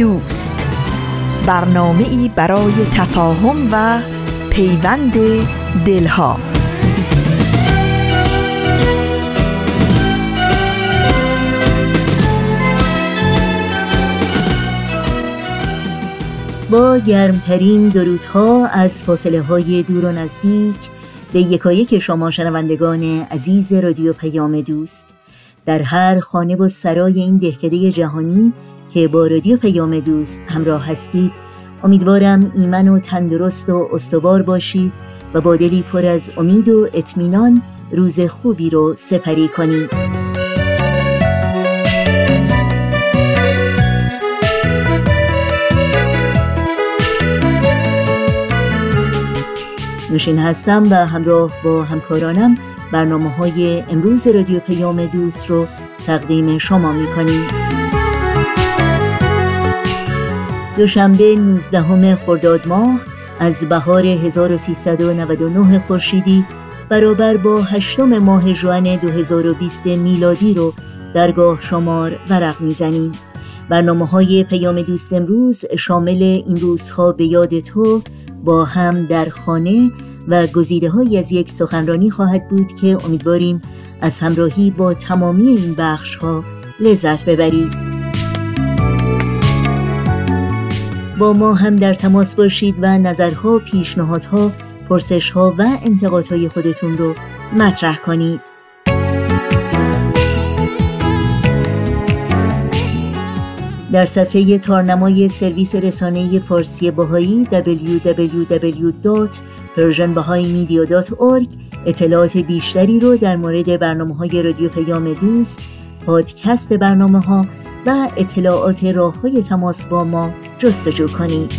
دوست. برنامه ای برای تفاهم و پیوند دلها. با گرمترین درودها از فاصله های دور و نزدیک به یکایک شما شنوندگان عزیز رادیو پیام دوست. در هر خانه و سرای این دهکده جهانی که با رادیو پیام دوست همراه هستید. امیدوارم ایمن و تندرست و استوار باشید و با دلی پر از امید و اطمینان روز خوبی رو سپری کنید. نوشین هستم و همراه با همکارانم برنامه های امروز رادیو پیام دوست رو تقدیم شما می کنیم دوشنبه 19 خرداد ماه از بهار 1399 خورشیدی برابر با هشتم ماه ژوئن 2020 میلادی رو درگاه شمار ورق می‌زنیم. برنامه های پیام دوست امروز شامل این روزها به یاد تو با هم در خانه و گزیده های از یک سخنرانی خواهد بود که امیدواریم از همراهی با تمامی این بخش ها لذت ببرید. با ما هم در تماس باشید و نظرها، پیشنهادها، پرسشها و انتقادهای خودتون رو مطرح کنید. در صفحه تارنمای سرویس رسانه فارسی باهایی www.persianbahaimedia.org اطلاعات بیشتری رو در مورد برنامه های رادیو پیام دوست، پادکست برنامه ها و اطلاعات راه های تماس با ما جستجو کنید.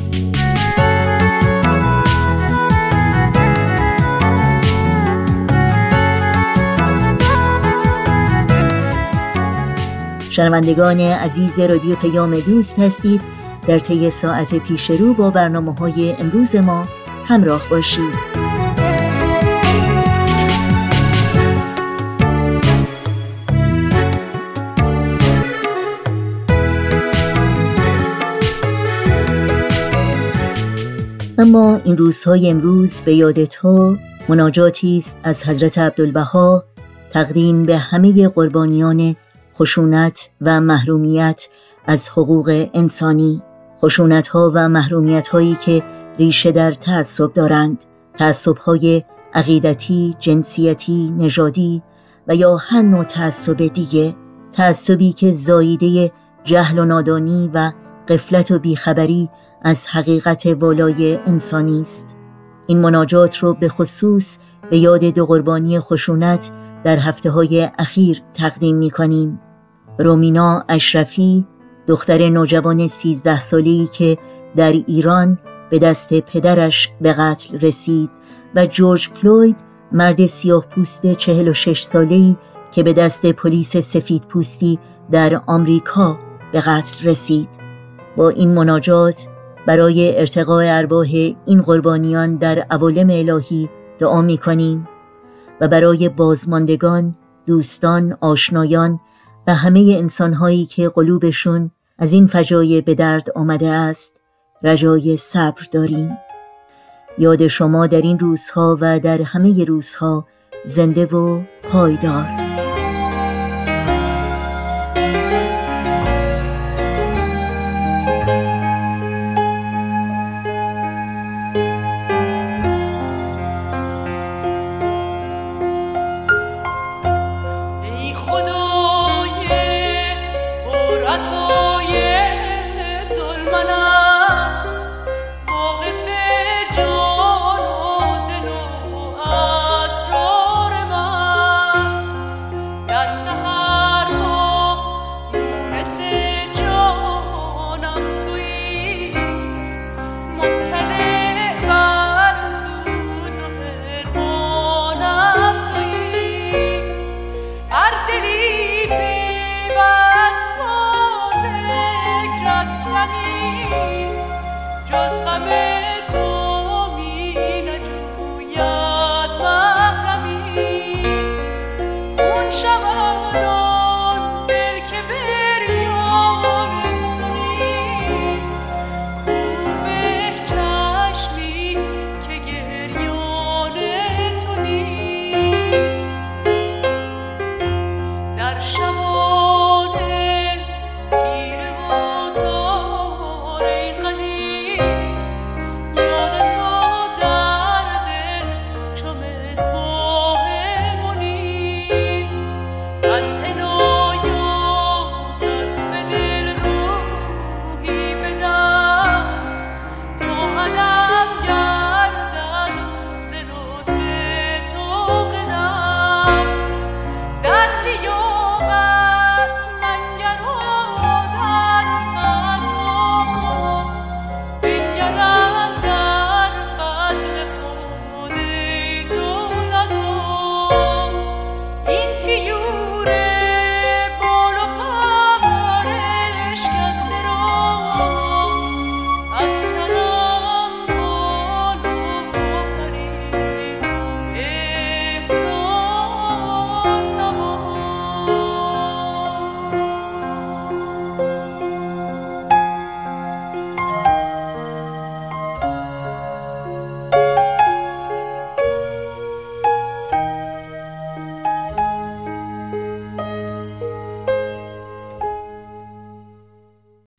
شنوندگان عزیز رادیو پیام دوست هستید. در طی ساعت پیش رو با برنامه های امروز ما همراه باشید. اما این روزهای امروز به یاد تو مناجاتی است از حضرت عبدالبها تقدیم به همه قربانیان خشونت و محرومیت از حقوق انسانی. خشونت ها و محرومیت هایی که ریشه در تعصب دارند تعصب های عقیدتی، جنسیتی، نژادی و یا هر نوع تعصب دیگه. تعصبی که زاییده جهل و نادانی و قفلت و بیخبری از حقیقت والای انسانی است. این مناجات رو به خصوص به یاد دو قربانی خشونت در هفته های اخیر تقدیم می کنیم رومینا اشرفی دختر نوجوان سیزده ساله‌ای که در ایران به دست پدرش به قتل رسید و جورج فلوید مرد سیاه پوست چهل و شش ساله‌ای که به دست پلیس سفید پوستی در آمریکا به قتل رسید. با این مناجات برای ارتقاء ارواح این قربانیان در عوالم الهی دعا می کنیم و برای بازماندگان، دوستان، آشنایان و همه انسانهایی که قلوبشون از این فجایع به درد آمده است رجای صبر داریم. یاد شما در این روزها و در همه روزها زنده و پایدار.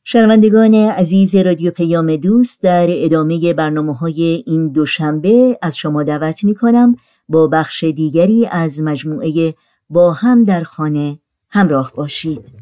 شنوندگان عزیز رادیو پیام دوست در ادامه برنامه های این دوشنبه از شما دعوت می کنم با بخش دیگری از مجموعه با هم در خانه همراه باشید.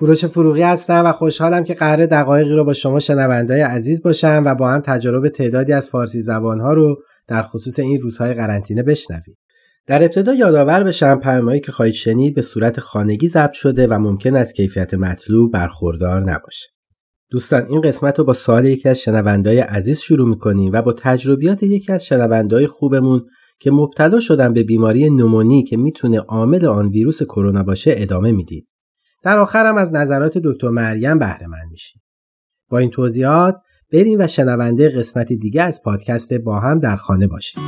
کوروش فروغی هستم و خوشحالم که قرار دقایقی رو با شما شنوندای عزیز باشم و با هم تجارب تعدادی از فارسی زبانها رو در خصوص این روزهای قرنطینه بشنویم. در ابتدا یادآور بشم پیامهایی که خواهید شنید به صورت خانگی ضبط شده و ممکن است کیفیت مطلوب برخوردار نباشه. دوستان این قسمت رو با سوال یکی از شنوندای عزیز شروع می‌کنیم و با تجربیات یکی از شنوندای خوبمون که مبتلا شدن به بیماری نومونی که می‌تونه عامل آن ویروس کرونا باشه ادامه می‌دید. در آخرم از نظرات دکتر مریم بهره مند میشیم. با این توضیحات بریم و شنونده قسمتی دیگه از پادکست با هم در خانه باشیم.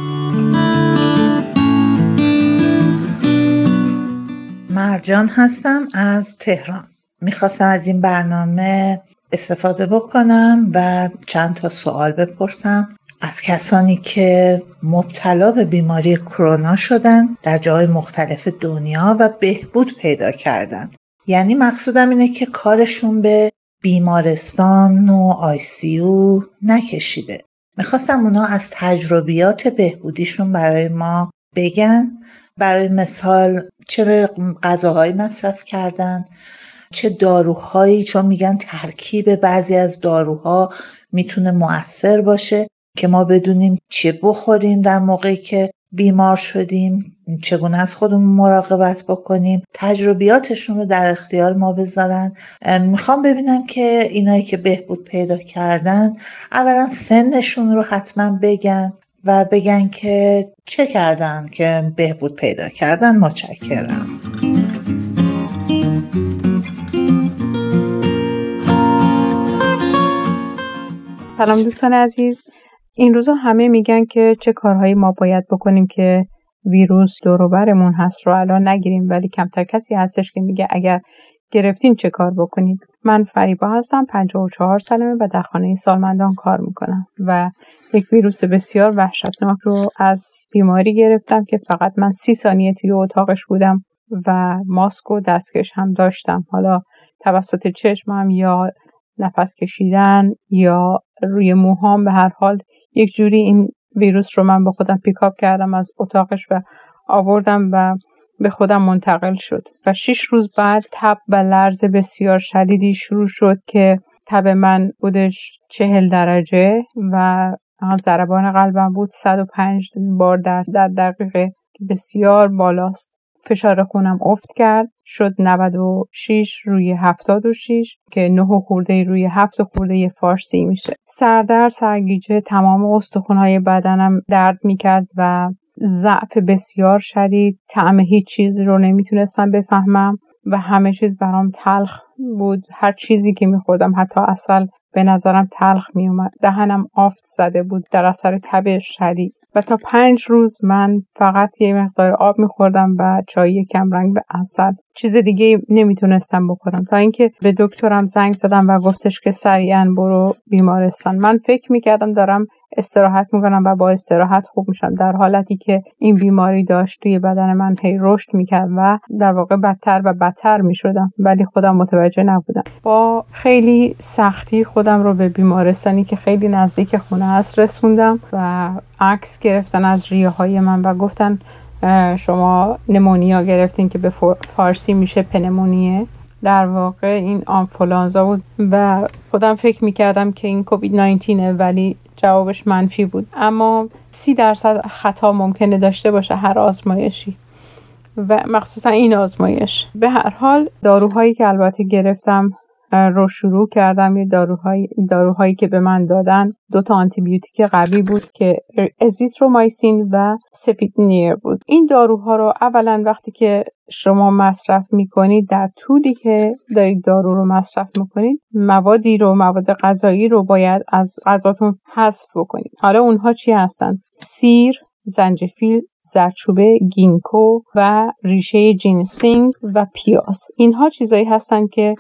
مرجان هستم از تهران. می‌خواستم از این برنامه استفاده بکنم و چند تا سوال بپرسم از کسانی که مبتلا به بیماری کرونا شدن در جای مختلف دنیا و بهبود پیدا کردن یعنی مقصودم اینه که کارشون به بیمارستان و آیسیو نکشیده. می‌خواستم اونا از تجربیات بهبودیشون برای ما بگن برای مثال چه غذاهایی مصرف کردن چه داروهایی چون میگن ترکیب بعضی از داروها می‌تونه مؤثر باشه که ما بدونیم چه بخوریم در موقعی که بیمار شدیم. چگونه از خودمون مراقبت بکنیم تجربیاتشون رو در اختیار ما بذارن. می‌خوام ببینم که اینایی که بهبود پیدا کردن اولا سنشون رو حتما بگن و بگن که چه کردن که بهبود پیدا کردن. متشکرم. سلام دوستان عزیز. این روزا همه میگن که چه کارهایی ما باید بکنیم که ویروس دوروبرمون هست رو الان نگیریم ولی کمتر کسی هستش که میگه اگر گرفتین چه کار بکنید؟ من فریبا هستم 54 سالمه و در خانه سالمندان کار می‌کنم و یک ویروس بسیار وحشتناک رو از بیماری گرفتم که فقط من سی ثانیه توی اتاقش بودم و ماسک و دستکش هم داشتم. حالا توسط چشمم یا نفس کشیدن یا روی موهام به هر حال یک جوری این ویروس رو من با خودم پیکاپ کردم از اتاقش و آوردم و به خودم منتقل شد. و شش روز بعد تب و لرز بسیار شدیدی شروع شد که تب من بودش چهل درجه و ضربان قلبم بود 105 بار در, در دقیقه بسیار بالاست. فشار خونم افت کرد. شد 96 روی 76 که 9 خورده روی 7 خورده فارسی میشه. سردر سرگیجه تمام استخونهای بدنم درد می‌کرد و ضعف بسیار شدید. طعم هیچ چیزی رو نمی‌تونستم بفهمم و همه چیز برام تلخ بود. هر چیزی که میخوردم حتی اصل به نظرم تلخ میومد دهنم آفت زده بود در اثر تب شدید. و تا پنج روز من فقط یه مقدار آب میخوردم و چای کم رنگ به اصل چیز دیگه نمی‌تونستم بخورم. تا اینکه به دکترم زنگ زدم و گفتش که سریعا برو بیمارستان. من فکر می‌کردم دارم استراحت می‌کنم و با استراحت خوب میشم. در حالتی که این بیماری داشت توی بدن من هی رشد می‌کرد و در واقع بدتر و بدتر می‌شدم. ولی خودم متوجه نبودم. با خیلی سختی خودم رو به بیمارستانی که خیلی نزدیک خونه است رسوندم و عکس گرفتن از ریه های من و گفتن شما نمونیا گرفتین که به فارسی میشه پنمونیه. در واقع این آنفولانزا بود و خودم فکر می‌کردم که این کووید 19 ولی جوابش منفی بود. اما سی درصد خطا ممکنه داشته باشه هر آزمایشی و مخصوصا این آزمایش. به هر حال داروهایی که البته گرفتم رو شروع کردم. یه داروهایی, داروهایی که به من دادن. دو تا آنتیبیوتیک قوی بود که azithromycin و cefdinir بود. این داروها رو اولا وقتی که شما مصرف می‌کنید در طولی که دارید دارو رو مصرف می‌کنید موادی رو مواد غذایی رو باید از غذاتون حذف بکنید. حالا اونها چی هستن؟ سیر زنجبیل زرچوبه گینکو و ریشه ginseng و پیاز. اینها چیزایی هستن که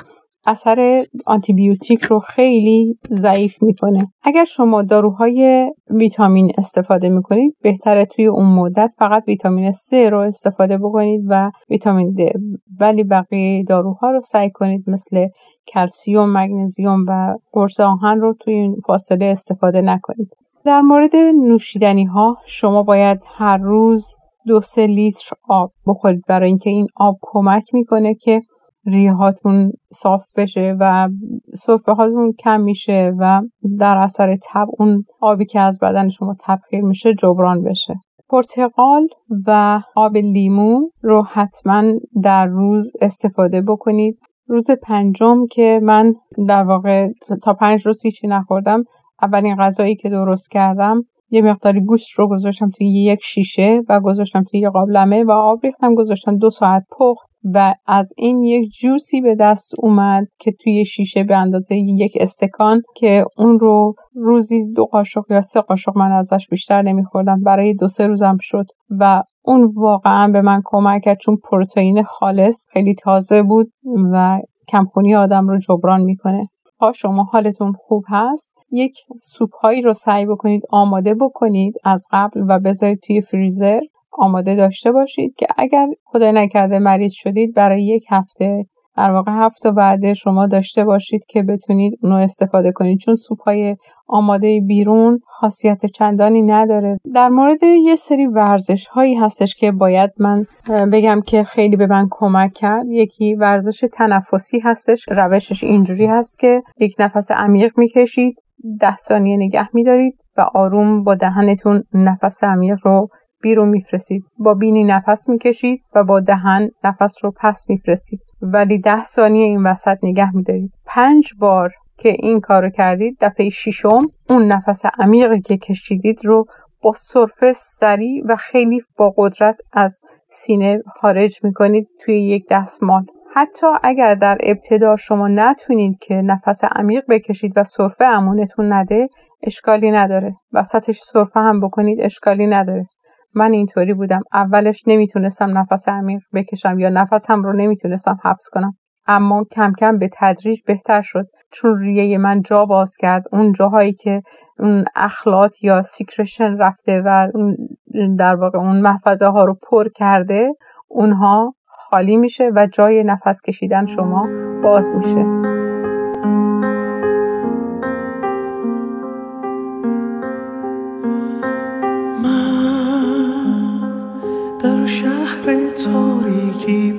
اثر آنتیبیوتیک رو خیلی ضعیف می‌کنه. اگر شما داروهای ویتامین استفاده می‌کنید بهتره توی اون مدت فقط ویتامین C رو استفاده بکنید و ویتامین D. ولی بقیه داروها رو سعی کنید مثل کلسیوم، مگنزیوم و قرص آهن رو توی این فاصله استفاده نکنید. در مورد نوشیدنی ها شما باید هر روز دو سه لیتر آب بخورید. برای اینکه این آب کمک می‌کنه که ریه هاتون صاف بشه و صفحه هاتون کم میشه و در اثر تب اون آبی که از بدن شما تبخیر میشه جبران بشه. پرتقال و آب لیمو رو حتما در روز استفاده بکنید. روز پنجم که من در واقع تا پنج روز هیچی نخوردم اولین غذایی که درست کردم یه مقداری گوشت رو گذاشتم توی یک شیشه و گذاشتم توی یه قابلمه و آب ریختم گذاشتم دو ساعت پخت و از این یک جوسی به دست اومد که توی شیشه به اندازه یک استکان که اون رو روزی دو قاشق یا سه قاشق من ازش بیشتر نمیخوردم برای دو سه روزم شد و اون واقعا به من کمک کرد چون پروتئین خالص خیلی تازه بود و کمخونی آدم رو جبران می‌کنه. ها شما حالتون خوب هست؟ یک سوپ هایی رو سعی بکنید آماده بکنید از قبل و بذارید توی فریزر آماده داشته باشید که اگر خدای نکرده مریض شدید برای یک هفته در واقع هفته بعد شما داشته باشید که بتونید اونو استفاده کنید. چون سوپ های آماده بیرون خاصیت چندانی نداره. در مورد یه سری ورزش هایی هستش که باید من بگم که خیلی به من کمک کرد. یکی ورزش تنفسی هستش. روشش اینجوری هست که یک نفس عمیق می‌کشید. ده ثانیه نگه میدارید و آروم با دهنتون نفس عمیق رو بیرون میفرستید. با بینی نفس می‌کشید و با دهن نفس رو پس میفرستید. ولی ده ثانیه این وسط نگه میدارید. پنج بار که این کارو کردید دفعه ششم اون نفس عمیقی که کشیدید رو با صرفه سریع و خیلی با قدرت از سینه خارج می‌کنید توی یک دستمال. حتی اگر در ابتدا شما نتونید که نفس عمیق بکشید و صرفه امونتون نده اشکالی نداره. وسطش صرفه هم بکنید اشکالی نداره. من اینطوری بودم. اولش نمی‌تونستم نفس عمیق بکشم یا نفس هم رو نمی‌تونستم حبس کنم. اما کم کم به تدریج بهتر شد. چون ریه من جا باز کرد. اون جاهایی که اون اخلاط یا سیکرشن رفته و در واقع اون محفظه ها رو پر کرده اونها خالی میشه و جای نفس کشیدن شما باز میشه. من در شهر تاریکی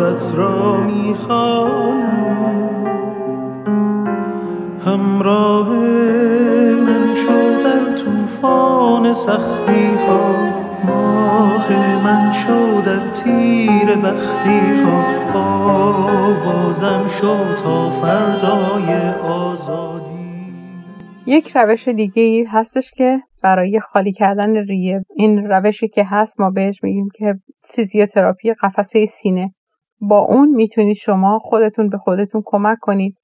رازت را می‌خوانم. همراه من شو در طوفان سختی ها ماه من شو در تیر بختی ها آوازم شو تا فردای آزادی. یک روش دیگه ای هستش که برای خالی کردن ریه. این روشی که هست ما بهش میگیم که فیزیوتراپی قفسه سینه. با اون می‌تونید شما خودتون به خودتون کمک کنید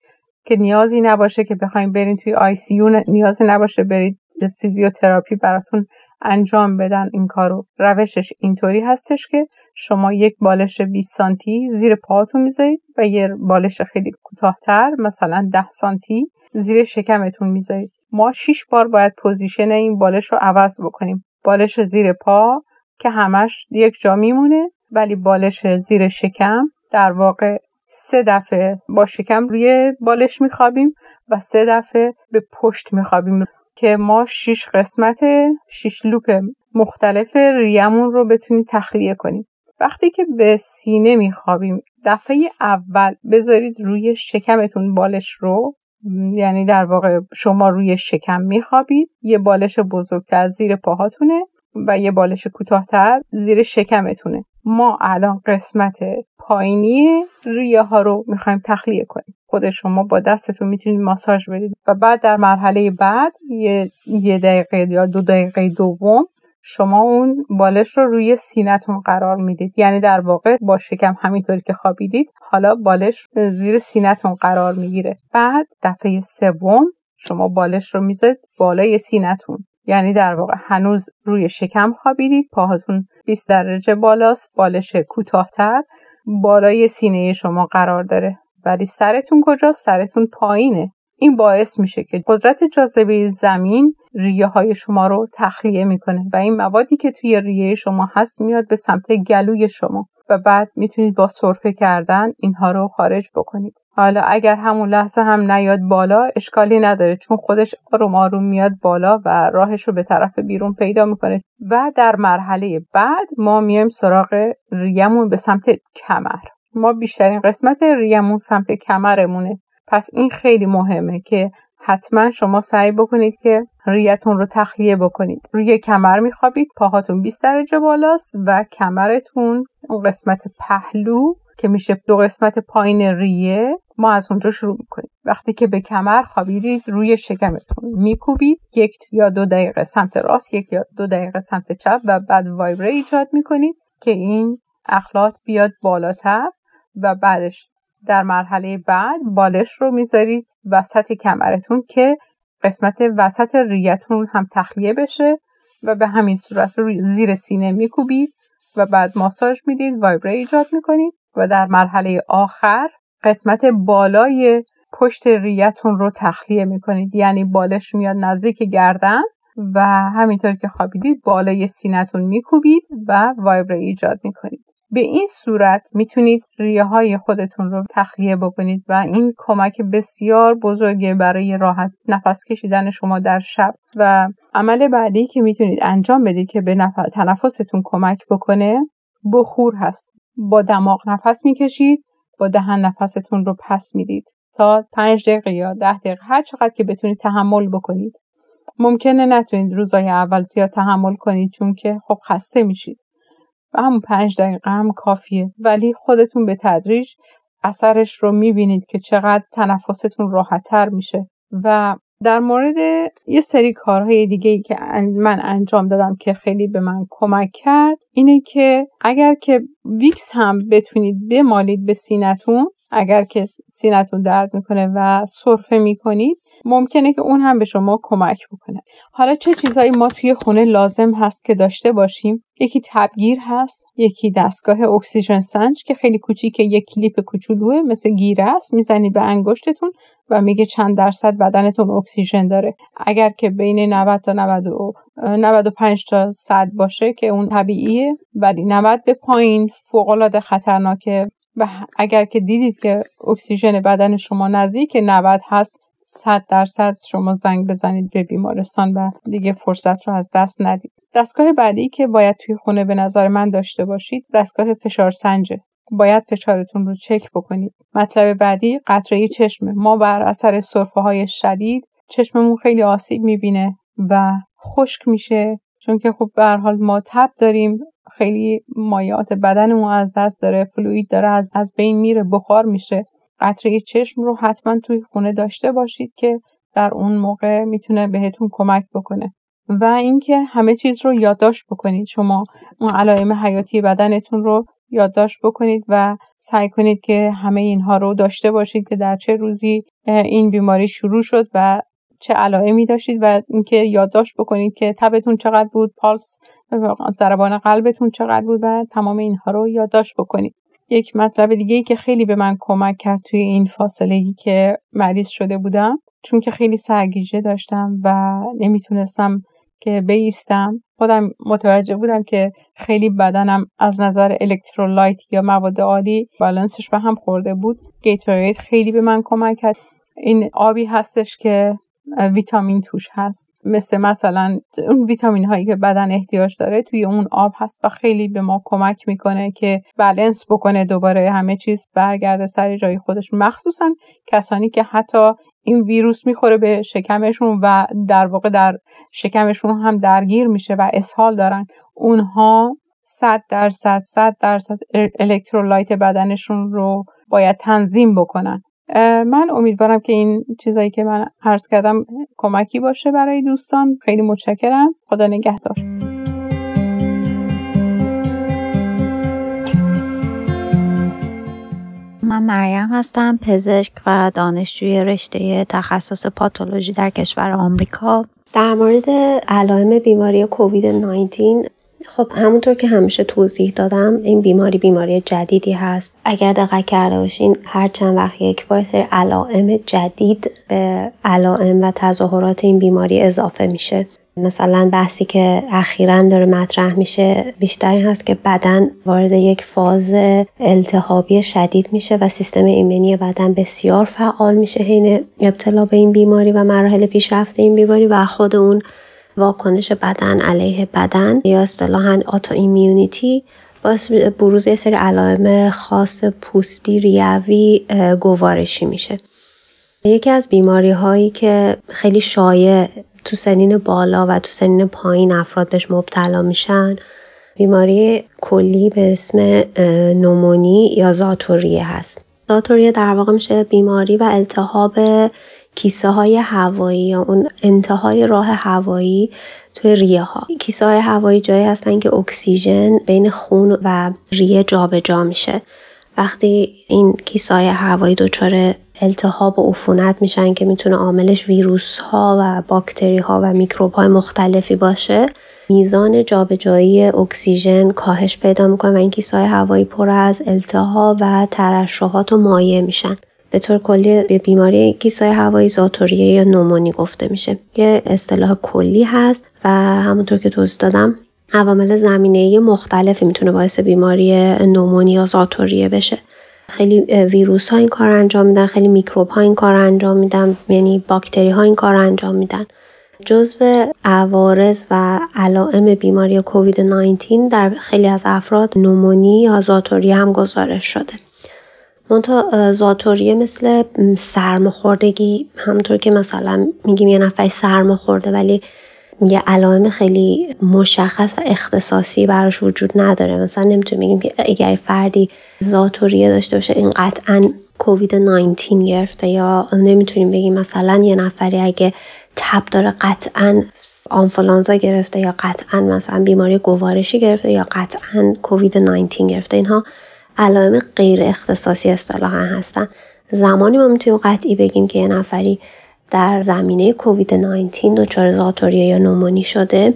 که نیازی نباشه که بخوایم برین توی ICU نیازی نباشه برید فیزیوتراپی براتون انجام بدن. این کارو روشش اینطوری هستش که شما یک بالش 20 سانتی زیر پاهاتون می‌ذارید و یه بالش خیلی کوتاهتر مثلا 10 سانتی زیر شکمتون می‌ذارید. ما 6 بار باید position این بالش رو عوض بکنیم. بالش زیر پا که همش یک جا میمونه. ولی بالش زیر شکم. در واقع سه دفعه با شکم روی بالش میخوابیم و سه دفعه به پشت میخوابیم که ما شیش قسمت شیش لوپ مختلف ریمون رو بتونیم تخلیه کنیم. وقتی که به سینه میخوابیم دفعه اول بذارید روی شکمتون بالش رو یعنی در واقع شما روی شکم میخوابید یه بالش بزرگتر زیر پاهاتونه و یه بالش کوتاهتر زیر شکمتونه. ما الان قسمت پایینی ریه ها رو می‌خوایم تخلیه کنیم. خود شما با دستتون می‌تونید ماساژ بدید. و بعد در مرحله بعد یه, یه دقیقه یا دو دقیقه دوم شما اون بالش رو روی سینتون قرار می‌دید. یعنی در واقع با شکم همینطوری که خوابیدید حالا بالش زیر سینتون قرار می‌گیره. بعد دفعه سوم شما بالش رو می‌زد بالای سینتون یعنی در واقع هنوز روی شکم خوابیدید پاهاتون 20 درجه بالاست بالش کوتاهتر. بالای سینه شما قرار داره. ولی سرتون کجاست؟ سرتون پایینه. این باعث میشه که قدرت جاذبه زمین ریه های شما رو تخلیه می‌کنه و این موادی که توی ریه شما هست میاد به سمت گلوی شما و بعد می‌تونید با سرفه کردن اینها رو خارج بکنید. حالا اگر همون لحظه هم نیاد بالا اشکالی نداره چون خودش آروم آروم میاد بالا و راهش رو به طرف بیرون پیدا می‌کنه. و در مرحله بعد ما میایم سراغ ریمون به سمت کمر. ما بیشترین قسمت ریمون سمت کمرمونه. پس این خیلی مهمه که حتما شما سعی بکنید که ریتون رو تخلیه بکنید. روی کمر میخوابید پاهاتون 20 درجه بالاست و کمرتون اون قسمت پهلو که میشه دو قسمت پایین ریه ما از اونجا شروع می‌کنیم. وقتی که به کمر خوابیدید روی شکمتون میکوبید. یک یا دو دقیقه سمت راست یک یا دو دقیقه سمت چپ و بعد وایبره ایجاد می‌کنید که این اخلاط بیاد بالاتر و بعدش در مرحله بعد بالش رو می‌ذارید وسط کمرتون که قسمت وسط ریتون هم تخلیه بشه و به همین صورت رو زیر سینه میکوبید و بعد ماساژ می‌دید وایبره ایجاد می‌کنید و در مرحله آخر قسمت بالای پشت ریتون رو تخلیه می‌کنید. یعنی بالش میاد نزدیک گردن و همینطور که خوابیدید بالای سینتون میکوبید و وایبره ایجاد می‌کنید. به این صورت می‌تونید ریه های خودتون رو تخلیه بکنید و این کمک بسیار بزرگه برای راحت نفس کشیدن شما در شب. و عمل بعدی که می‌تونید انجام بدید که به تنفستون کمک بکنه بخور هست. با دماغ نفس می‌کشید با دهن نفستون رو پس می‌دید تا پنج دقیقه یا ده دقیقه هر چقدر که بتونید تحمل بکنید. ممکنه نتونید روزای اول زیاد تحمل کنید چون که خب خسته میشید. و همون پنج دقیقه هم کافیه. ولی خودتون به تدریج اثرش رو می‌بینید که چقدر تنفستون راحتتر میشه. و در مورد یه سری کارهای دیگه ای که من انجام دادم که خیلی به من کمک کرد اینه که اگر که Vicks هم بتونید بمالید به سینتون اگر که سینتون درد می‌کنه و سرفه می‌کنید ممکنه که اون هم به شما کمک بکنه. حالا چه چیزهایی ما توی خونه لازم هست که داشته باشیم؟ یکی تبگیر هست یکی دستگاه اکسیژن سنج که خیلی کوچیکه یک کلیپ کوچولوه مثل گیره است می‌زنی به انگشتتون و میگه چند درصد بدنتون اکسیژن داره. اگر که بین 90 تا 90 95 تا 100 باشه که اون طبیعیه ولی 90 به پایین فوق العاده خطرناکه. و اگر که دیدید که اکسیژن بدن شما نزدیک 90 هست صد درصد شما زنگ بزنید به بیمارستان و دیگه فرصت رو از دست ندید. دستگاه بعدی که باید توی خونه به نظر من داشته باشید دستگاه فشار سنجه. باید فشارتون رو چک بکنید. مطلب بعدی قطره چشمه. ما بر اثر سرفه های شدید چشممون خیلی آسیب می‌بینه و خشک میشه. چون که خب به حال ما تب داریم خیلی مایات بدنمون از دست داره فلوید داره از, از بین میره بخار میشه. قطره چشم رو حتما توی خونه داشته باشید که در اون موقع می‌تونه بهتون کمک بکنه. و اینکه همه چیز رو یادداشت بکنید. شما اون علائم حیاتی بدنتون رو یادداشت بکنید و سعی کنید که همه اینها رو داشته باشید که در چه روزی این بیماری شروع شد و چه علائمی داشتید و اینکه یادداشت بکنید که تبتون چقدر بود پالس ضربان قلبتون چقدر بود و تمام اینها رو یادداشت بکنید. یک مطلب دیگه ای که خیلی به من کمک کرد توی این فاصله ای که مریض شده بودم چون که خیلی سرگیجه داشتم و نمی‌تونستم که بیستم خودم متوجه بودم که خیلی بدنم از نظر electrolyte یا مواد آلی بالانسش به هم خورده بود. Gatorade خیلی به من کمک کرد. این آبی هستش که ویتامین توش هست. مثل مثلا اون ویتامین هایی که بدن احتیاج داره توی اون آب هست و خیلی به ما کمک می‌کنه که بلنس بکنه دوباره همه چیز برگرده سر جای خودش مخصوصا کسانی که حتی این ویروس می‌خوره به شکمشون و در واقع در شکمشون هم درگیر میشه و اسهال دارن اونها صد درصد صد درصد الکترولایت بدنشون رو باید تنظیم بکنن. من امیدوارم که این چیزایی که من عرض کردم کمکی باشه برای دوستان. خیلی متشکرم. خدا نگهدار. من مریم هستم پزشک و دانشجوی رشته تخصص پاتولوژی در کشور آمریکا. در مورد علائم بیماری کووید 19 خب همونطور که همیشه توضیح دادم این بیماری بیماری جدیدی هست. اگر دقت کرده باشین هر چند وقت یک بار سری علائم جدید به علائم و تظاهرات این بیماری اضافه میشه. مثلا بحثی که اخیرا داره مطرح میشه بیشتر این هست که بدن وارد یک فاز التهابی شدید میشه و سیستم ایمنی بدن بسیار فعال میشه حین ابتلا به این بیماری و مراحل پیشرفته این بیماری و خود اون واکنش بدن علیه بدن یا اصطلاحا آتو ایمیونیتی باعث بروز یه سری علائم خاص پوستی ریوی گوارشی میشه. یکی از بیماری هایی که خیلی شایع تو سنین بالا و تو سنین پایین افراد بهش مبتلا میشن بیماری کلی به اسم نومونی یا زاتوریه هست. زاتوریه در واقع میشه بیماری و التهاب کیسه های هوایی یا اون انتهای راه هوایی توی ریه ها کیسه های هوایی جایی هستن که اکسیژن بین خون و ریه جابجا جا میشه. وقتی این کیسه های هوایی دچار التهاب و عفونت میشن که می‌تونه عاملش ویروس ها و باکتری ها و میکروب های مختلفی باشه میزان جابجایی اکسیژن کاهش پیدا می‌کنه و این کیسه های هوایی پر از التهاب و ترشحات و مایع میشن. به طور کلی به بیماری کیسای هوایی زاتوریه یا نومونی گفته میشه. یه اصطلاح کلی هست و همونطور که توضیح دادم عوامل زمینه مختلفی می‌تونه باعث بیماری نومونی یا زاتوریه بشه. خیلی ویروس ها این کار انجام میدن خیلی میکروب ها این کار انجام میدن یعنی باکتری ها این کار انجام میدن. جزو عوارض و علائم بیماری کووید 19 در خیلی از افراد نومونی یا زاتوریه هم گزارش شده. منتها زاتوریه مثل سرماخوردگی همونطور که مثلا میگیم یه نفر سرماخورده ولی یه علائم خیلی مشخص و اختصاصی براش وجود نداره. مثلا نمی‌تونیم بگیم که اگر فردی زاتوریه داشته باشه این قطعا کووید 19 گرفته یا نمی‌تونیم بگیم مثلا یه نفری اگه تب داره قطعا آنفولانزا گرفته یا قطعا مثلا بیماری گوارشی گرفته یا قطعا کووید 19 گرفته. اینها علائم غیر اختصاصی اصطلاحا هستن. زمانی ما می‌تونیم قطعی بگیم که یه نفری در زمینه کووید 19 دچار زاتوریه یا نومونی شده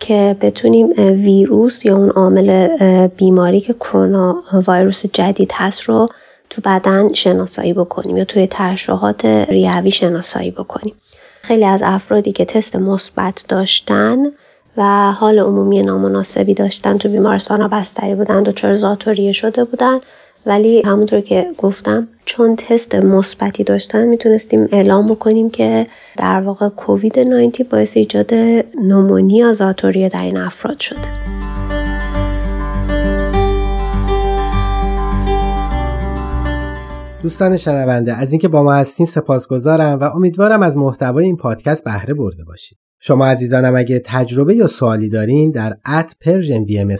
که بتونیم ویروس یا اون عامل بیماری که کرونا ویروس جدید هست رو تو بدن شناسایی بکنیم یا توی ترشحات ریوی شناسایی بکنیم. خیلی از افرادی که تست مثبت داشتن و حال عمومی نامناسبی داشتن. تو بیمارستان ها بستری بودن دچار زاتوریه شده بودن. ولی همونطور که گفتم چون تست مثبتی داشتن می‌تونستیم اعلام بکنیم که در واقع کووید 19 باعث ایجاد نومونی ذات‌الریه در این افراد شده. دوستان شنونده از اینکه با ما هستین سپاسگزارم و امیدوارم از محتوای این پادکست بهره برده باشید. شما عزیزانم اگه تجربه یا سوالی دارین در at Persian BMS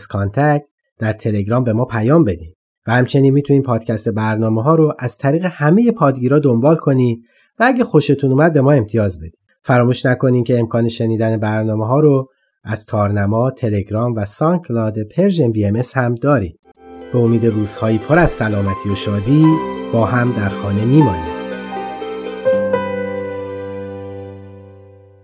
در تلگرام به ما پیام بدین و همچنین می‌تونین پادکست برنامه ها رو از طریق همه پادگیرا دنبال کنین و اگه خوشتون اومد به ما امتیاز بدین. فراموش نکنین که امکان شنیدن برنامه ها رو از تارنما، تلگرام و SoundCloud Persian BMS هم دارید. به امید روزهایی پر از سلامتی و شادی با هم در خانه میمانیم.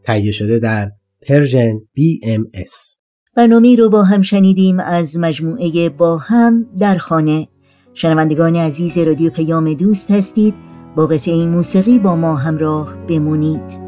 تهیه شده در Persian BMS برنامه رو با هم شنیدیم از مجموعه با هم در خانه. شنوندگان عزیز رادیو پیام دوست هستید. با این موسیقی با ما همراه بمونید.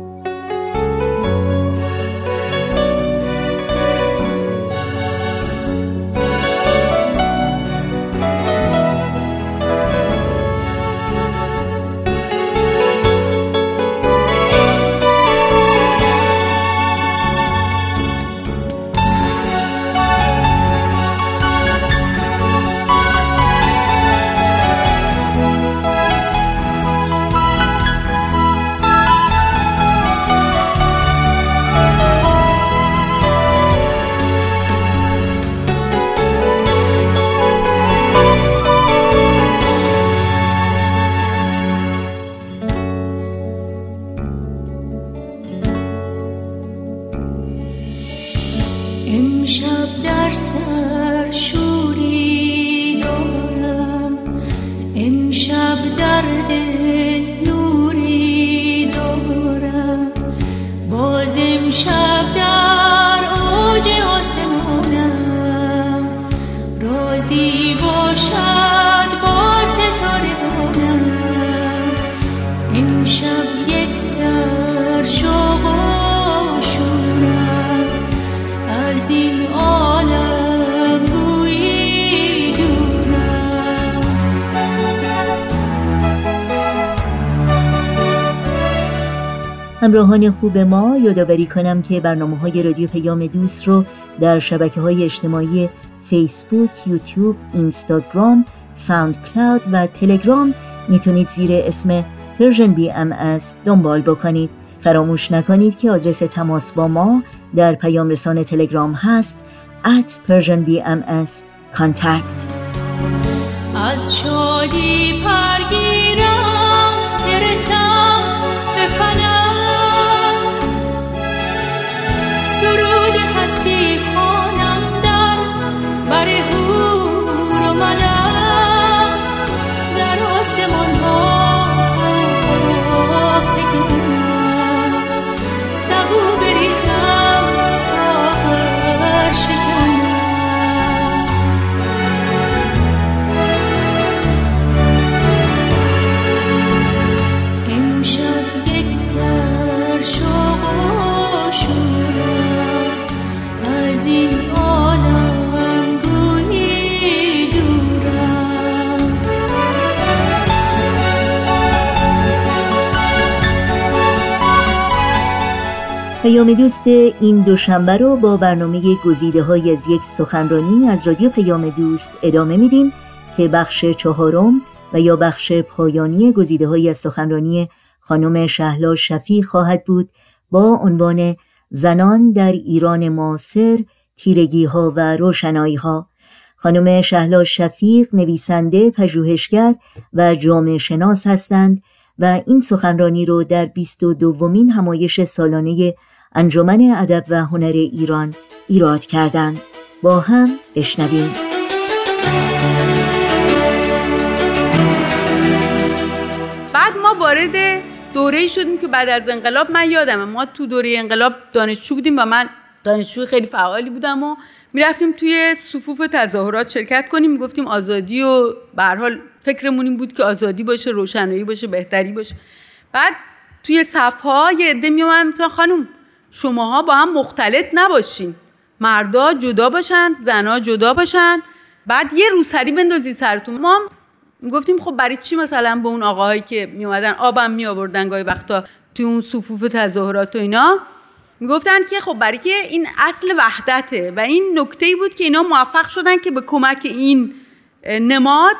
همراهان خوب ما یادآوری کنم که برنامه های رادیو پیام دوست رو در شبکه های اجتماعی فیسبوک، یوتیوب، اینستاگرام، SoundCloud و تلگرام می‌تونید زیر اسم Persian BMS دنبال بکنید. فراموش نکنید که آدرس تماس با ما در پیام رسان تلگرام هست at Persian BMS contact از شادی پرگیرم پیام دوست این دوشنبه رو با برنامه گزیده های از یک سخنرانی از رادیو پیام دوست ادامه میدیم که بخش چهارم و یا بخش پایانی گزیده های از سخنرانی خانم شهلا شفی خواهد بود با عنوان زنان در ایران معاصر تیرگی ها و روشنایی ها خانم شهلا شفیق نویسنده پژوهشگر و جامعه شناس هستند و این سخنرانی رو در 22 دومین همایش سالانه انجمن ادب و هنر ایران ایراد کردند. با هم بشنویم. بعد ما وارد دوره شدیم که بعد از انقلاب من یادمه. ما تو دوره انقلاب دانشجو بودیم و من دانشجو خیلی فعالی بودم و می‌رفتیم توی صفوف تظاهرات شرکت کنیم. می‌گفتیم آزادی و به حال فکرمون این بود که آزادی باشه روشنایی باشه بهتری باشه. بعد توی صفها یه عده خانم شماها با هم مختلط نباشین. مردا جدا باشن زنا جدا باشن. بعد یه روسری بندازی سرتون. ما گفتیم خب برای چی مثلا به اون آقاهایی که می اومدن آبم می آوردن گاهی وقتا توی اون صفوف تظاهرات و اینا؟ می‌گفتن که خب برای که این اصل وحدته و این نکته ای بود که اینا موفق شدن که به کمک این نماد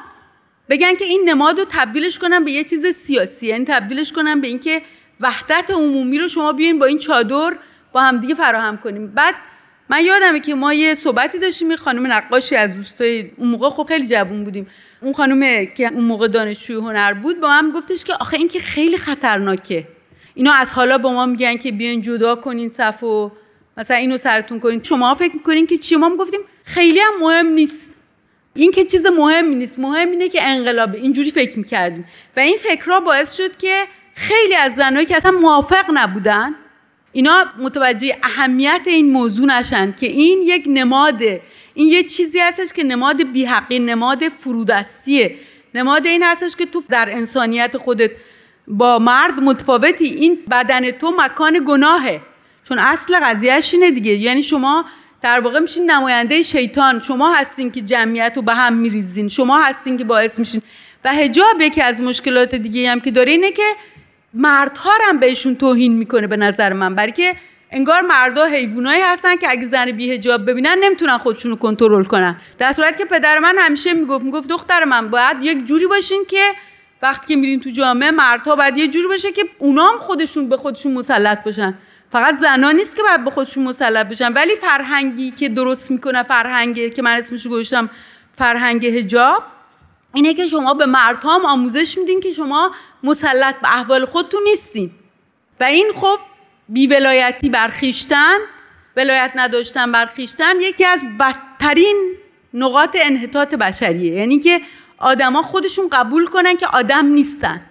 بگن که این نماد رو تبدیلش کنن به یه چیز سیاسی یعنی تبدیلش کنن به اینکه وحدت عمومی رو شما بیاین با این چادر با هم دیگه فراهم کنیم. بعد من یادمه که ما یه صحبتی داشتیم یه خانم نقاشی از دوستای اون موقع خب خیلی جوون بودیم. اون خانم که اون موقع دانشجوی هنر بود با من گفتش که آخه این که خیلی خطرناکه. اینا از حالا با ما میگن که بیاین جدا کنین صف و مثلا اینو سرتون کنین. شما فکر می‌کنین که چی؟ ما گفتیم خیلی هم مهم نیست. این که چیز مهمی نیست. مهم اینه که انقلاب. اینجوری فکر می‌کردیم. و این فکرها باعث شد که خیلی از زنهایی که اصلا موافق نبودن اینا متوجه اهمیت این موضوع نشن که این یک نماده این یه چیزی هستش که نماد بیحقی نماد فرودستیه. نماد این هستش که تو در انسانیت خودت با مرد متفاوتی. این بدن تو مکان گناهه. چون اصل قضیهش اینه دیگه. یعنی شما در واقع میشین نماینده شیطان. شما هستین که جمعیت رو به هم میریزین. شما هستین که باعث میشین. و هجاب یکی از مشکلات دیگه هم که داره اینه که مردها هم بهشون توهین می‌کنه به نظر من برای که انگار مردا حیوانایی هستن که اگه زن بیهجاب ببینن نمی‌تونن خودشون رو کنترل کنن. در صورتی که پدر من همیشه می‌گفت می‌گفت دختر من باید یک جوری باشین که وقتی که میرین تو جامعه مردها باید یه جوری باشه که اونام خودشون به خودشون مسلط باشن فقط زنا نیست که باید به خودشون مسلط بشن ولی فرهنگی که درست می‌کنه فرهنگی که من اسمش گذاشتم فرهنگ حجاب اینه که شما به مردها آموزش میدین که شما مسلط به احوال خودتون نیستین. و این خب بیولایتی برخیشتن ولایت نداشتن برخیشتن یکی از بدترین نقاط انحطاط بشریه. یعنی که آدما خودشون قبول کنن که آدم نیستن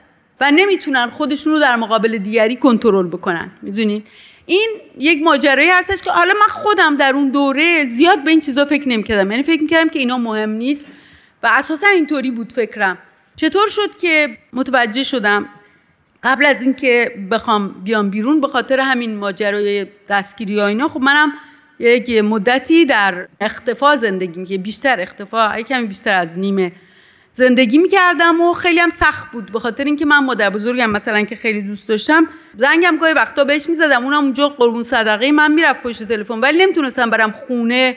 و نمی‌تونن خودشون رو در مقابل دیگری کنترل بکنن. می‌دونین؟ این یک ماجرایی هستش که حالا من خودم در اون دوره زیاد به این چیزا فکر نمی‌کردم. یعنی فکر می‌کردم که اینا مهم نیست. و اساسا اینطوری بود فکرم. چطور شد که متوجه شدم قبل از اینکه بخوام بیام بیرون به خاطر همین ماجرای دستگیری ها اینا خب منم یک مدتی در اختفا زندگی که بیشتر اختفا کمی بیشتر از نیمه زندگی می‌کردم و خیلی هم سخت بود. به خاطر اینکه من مادر بزرگم مثلا که خیلی دوست داشتم زنگم گاهی وقتا بهش می‌زدم اونم اونجا قربون صدقه من می‌رفت پشت تلفن ولی نمی‌تونستم برم خونه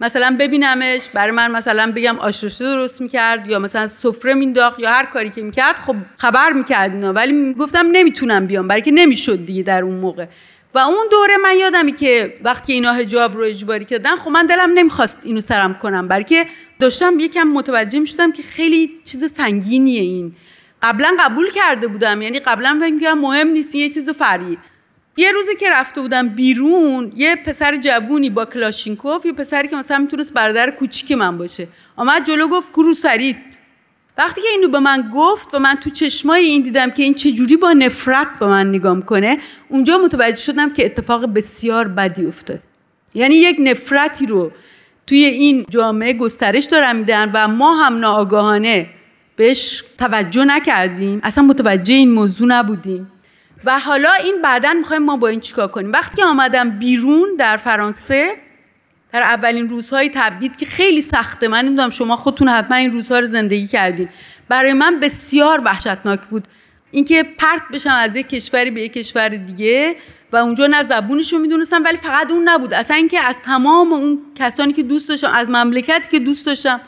مثلا ببینمش برای من مثلا بگم آشرشته درست می‌کرد یا مثلا سفره مینداخت یا هر کاری که می‌کرد خب خبر می‌کرد اینا. ولی گفتم نمی‌تونم بیام برای که نمی‌شد دیگه در اون موقع. و اون دوره من یادمی که وقتی اینا حجاب رو اجباری کردن خب من دلم نمی‌خواست اینو سرم کنم. برای که داشتم یکم متوجه می‌شدم که خیلی چیز سنگینیه این. قبلا قبول کرده بودم یعنی قبلا فکر می‌کردم مهم نیست یه چیز فری یه روزی که رفته بودم بیرون یه پسر جوونی با کلاشینکوف یه پسری که مثلا می‌تونست برادر کوچیک من باشه. آمد جلو گفت کرو سرید. وقتی که اینو به من گفت و من تو چشمای این دیدم که این چجوری با نفرت به من نگاه کنه اونجا متوجه شدم که اتفاق بسیار بدی افتاد. یعنی یک نفرتی رو توی این جامعه گسترش دارن میدن و ما هم ناآگاهانه بهش توجه نکردیم. اصلا متوجه این موضوع نبودیم. و حالا این بعدا می‌خوایم ما با این چیکار کنیم؟ وقتی آمدم بیرون در فرانسه در اولین روزهای تبدید که خیلی سخته من نمی‌دونم شما خودتون حتما این روزها رو زندگی کردین. برای من بسیار وحشتناک بود. اینکه پرت بشم از یک کشوری به یک کشور دیگه و اونجا نه زبونش رو می‌دونستم ولی فقط اون نبود. اصلا اینکه از تمام اون کسانی که دوست داشتم از مملکتی که دوست داشتم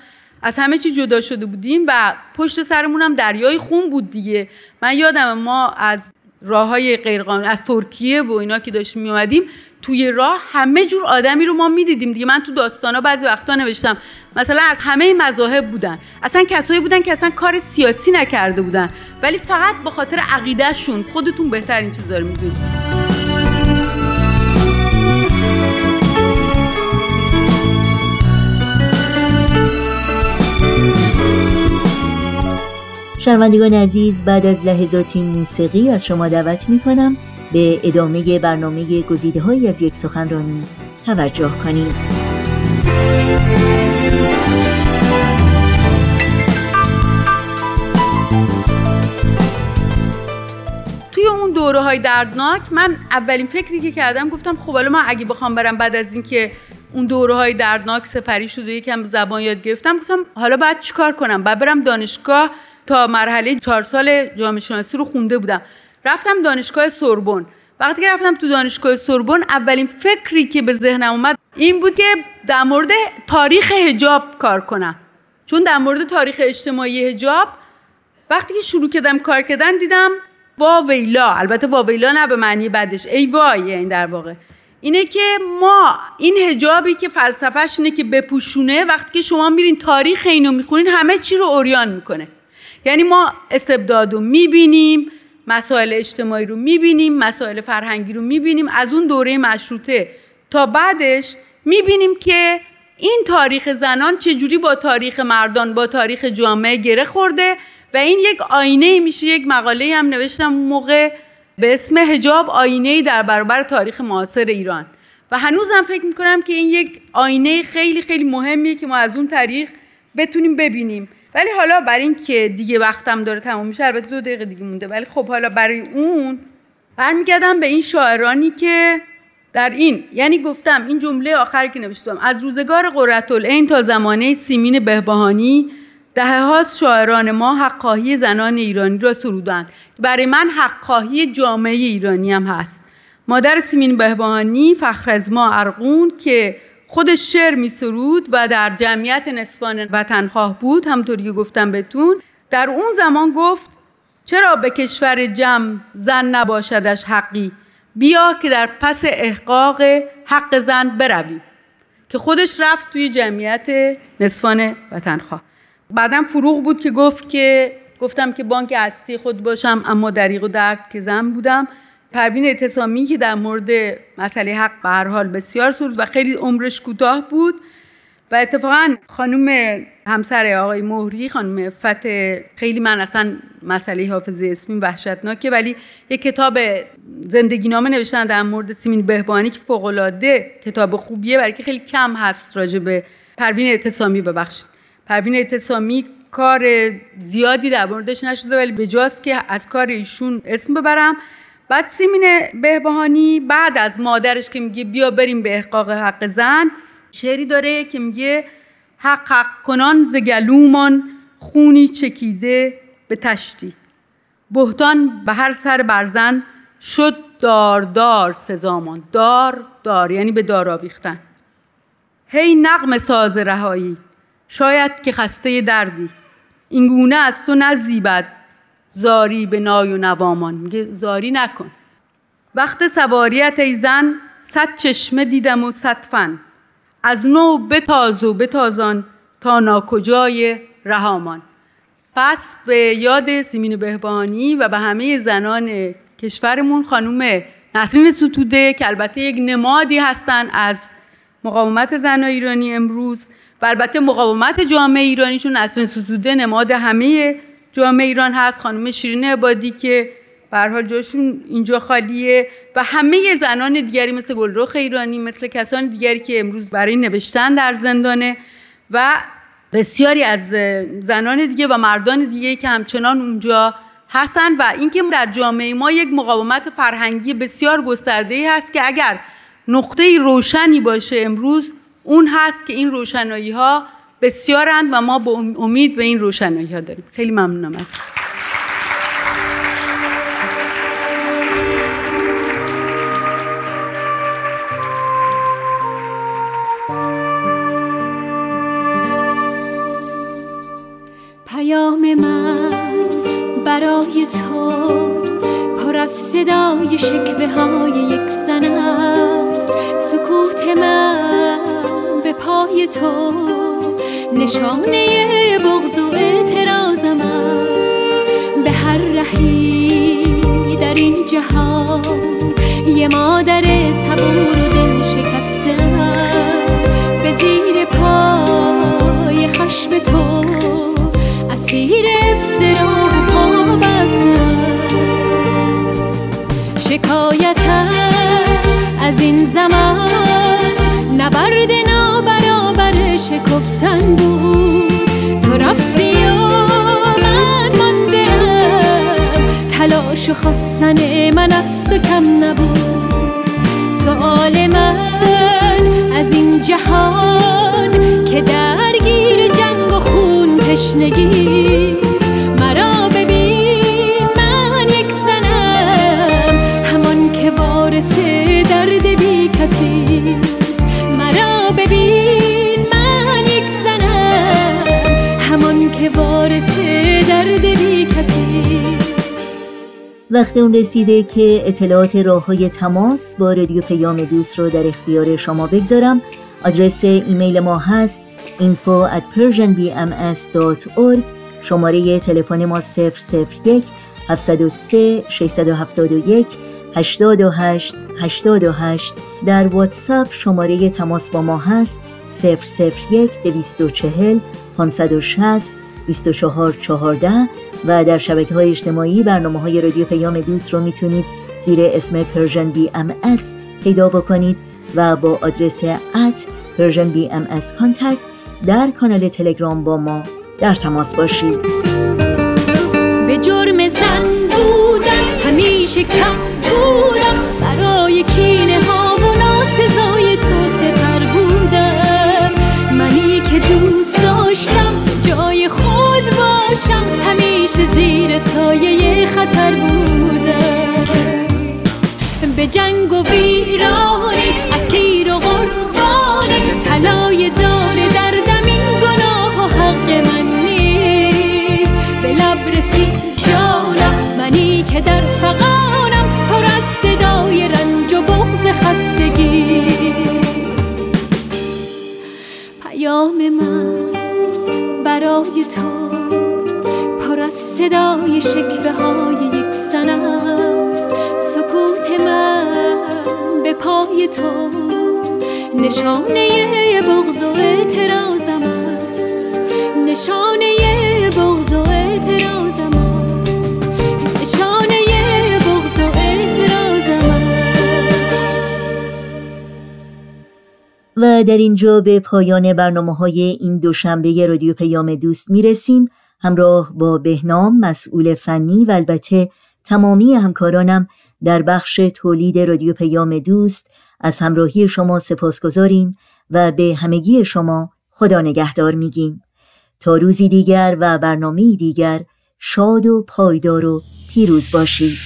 از همه چی جدا شده بودیم و پشت سرمونم دریای خون بود دیگه. من یادم ما از راه های غیرقانونی از ترکیه و اینا که داشتیم میومدیم توی راه همه جور آدمی رو ما می‌دیدیم. دیگه من تو داستانا بعضی وقتا نوشتم مثلا از همه مذاهب بودن. اصلا کسایی بودن که اصلا کار سیاسی نکرده بودن. ولی فقط به خاطر عقیدهشون خودتون بهتر این چیزا رو می‌دونید. شنوندگان عزیز بعد از لحظاتی موسیقی از شما دعوت می کنم به ادامه برنامه گزیده های از یک سخنرانی توجه کنید توی اون دوره های دردناک من اولین فکری که کردم گفتم خب حالا من اگه بخوام برم بعد از اینکه اون دوره های دردناک سپری شده یکم زبان یاد گرفتم گفتم حالا باید چیکار کنم؟ بعد برم دانشگاه تا مرحله چهار سال جامعه شناسی رو خونده بودم. رفتم دانشگاه سوربن. وقتی که رفتم تو دانشگاه سوربن اولین فکری که به ذهنم اومد این بود که در مورد تاریخ هجاب کار کنم. چون در مورد تاریخ اجتماعی هجاب وقتی که شروع کردم کار کردن دیدم واویلا البته واویلا نه به معنی بدش ای وای این در واقع. اینه که ما این هجابی که فلسفهش اینه که بپوشونه وقتی که شما میرین تاریخ اینو می‌خونین همه چی رو اوریان می‌کنه. یعنی ما استبداد رو می‌بینیم مسائل اجتماعی رو می‌بینیم مسائل فرهنگی رو می‌بینیم از اون دوره مشروطه تا بعدش می‌بینیم که این تاریخ زنان چجوری با تاریخ مردان با تاریخ جامعه گره خورده و این یک آینه میشه. یک مقاله هم نوشتم موقع به اسم هجاب آینه در برابر تاریخ معاصر ایران. و هنوزم فکر می‌کنم که این یک آینه خیلی خیلی مهمیه که ما از اون تاریخ بتونیم ببینیم. ولی حالا برای اینکه دیگه وقتم داره تمام میشه البته دو دقیقه دیگه مونده. ولی خب حالا برای اون برمیگردم به این شاعرانی که در این یعنی گفتم این جمله آخری که نوشتم. از روزگار قرتالعین تا زمانه سیمین بهبهانی دهه هاست شاعران ما حقاهی زنان ایرانی را سرودند. برای من حقاهی جامعه ایرانی هم هست. مادر سیمین بهبهانی فخر از ما ارقون که خودش شعر می سرود و در جمعیت نصفان وطنخواه بود همطوری که گفتم بهتون. در اون زمان گفت چرا به کشور جمع زن نباشدش حقی؟ بیا که در پس احقاق حق زن برویم که خودش رفت توی جمعیت نصفان وطنخواه بعدم فروغ بود که گفت که گفتم که بانک اصلی خود باشم اما دریغ و درد که زن بودم. پروین اعتصامی که در مورد مسئله حق به هر حال بسیار سرود و خیلی عمرش کوتاه بود و اتفاقا خانم همسر آقای مهری خانم فت خیلی من اصلا مسئله حافظه اسمی وحشتناکه ولی یک کتاب زندگی نامه نوشتن در مورد سیمین بهبانی که فوق کتاب خوبیه برای که خیلی کم هست راجع به پروین اعتصامی ببخشید. پروین اعتصامی کار زیادی در موردش نشده ولی به جاست که از کار ایشون اسم ببرم. بعد سیمین بهبهانی بعد از مادرش که میگه بیا بریم به احقاق حق زن شعری داره که میگه حق حق کنان ز گلومان خونی چکیده به تشتی. بهتان به هر سر برزن شد دار دار سزامان. دار دار یعنی به دار آویختن. هی نقم ساز رهایی شاید که خسته دردی. اینگونه از تو نزیبد زاری به نای و نوامان. میگه زاری نکن. وقت سواریت ای زن صد چشمه دیدم و صد فن. از نو بتاز و بتازان تا ناکجای رهامان. پس به یاد سیمین بهبانی و به همه زنان کشورمون خانوم نسرین ستوده که البته یک نمادی هستن از مقاومت زن ایرانی امروز و البته مقاومت جامعه ایرانی چون نسرین ستوده نماد همه جامعه ایران هست خانم شیرین عبادی که به جاشون اینجا خالیه و همه زنان دیگری مثل گلرخ ایرانی مثل کسان دیگری که امروز برای نوشتن در زندانه و بسیاری از زنان دیگه و مردان دیگه که همچنان اونجا هستن و اینکه در جامعه ما یک مقاومت فرهنگی بسیار گسترده هست که اگر نقطه روشنی باشه امروز اون هست که این روشنایی ها بسیارند و ما با امید به این روشنایی ها داریم. خیلی ممنونم از پیام من برای تو پر از صدای شکوه های یک زن است. سکوت من به پای تو نشانه بغض و اعتراضم است. به هر رهی در این جهان یه مادر صبور و دل شکسته به زیر پای خشم تو اسیر افترا و پا شکایت من بود. تو رفتی و من ماندم. تلاش و خواستن من از کم نبود. سوال من رسیده که اطلاعات راه های تماس با رادیو پیام دوست رو در اختیار شما بگذارم. آدرس ایمیل ما هست info at persianbms.org شماره تلفن ما 001 703 671 828 828 در واتساپ شماره تماس با ما هست 001 240 560 2414 و در شبکه های اجتماعی برنامه های رادیو پیام دوست رو می‌تونید زیر اسم Persian BMS پیدا بکنید و با آدرس at Persian BMS در کانال تلگرام با ما در تماس باشید. به جرم زن بودن همیشه کم بودم. برای کینه ها و ناسزای تو سپر بودم. منی که دوست داشتم جای خود باشم. سایه خطر بودم به جنگ و شکوه های یک زن است. سکوت من به پای تو. نشانه بغض و اعتراضم است. نشانه بغض و اعتراضم است. نشانه بغض و اعتراضم است. و در اینجا به پایان برنامه های این دوشنبه رادیو پیام دوست می‌رسیم. همراه با بهنام مسئول فنی و البته تمامی همکارانم در بخش تولید رادیو پیام دوست از همراهی شما سپاس گذاریم و به همگی شما خدا نگهدار میگیم. تا روزی دیگر و برنامه دیگر شاد و پایدار و پیروز باشید.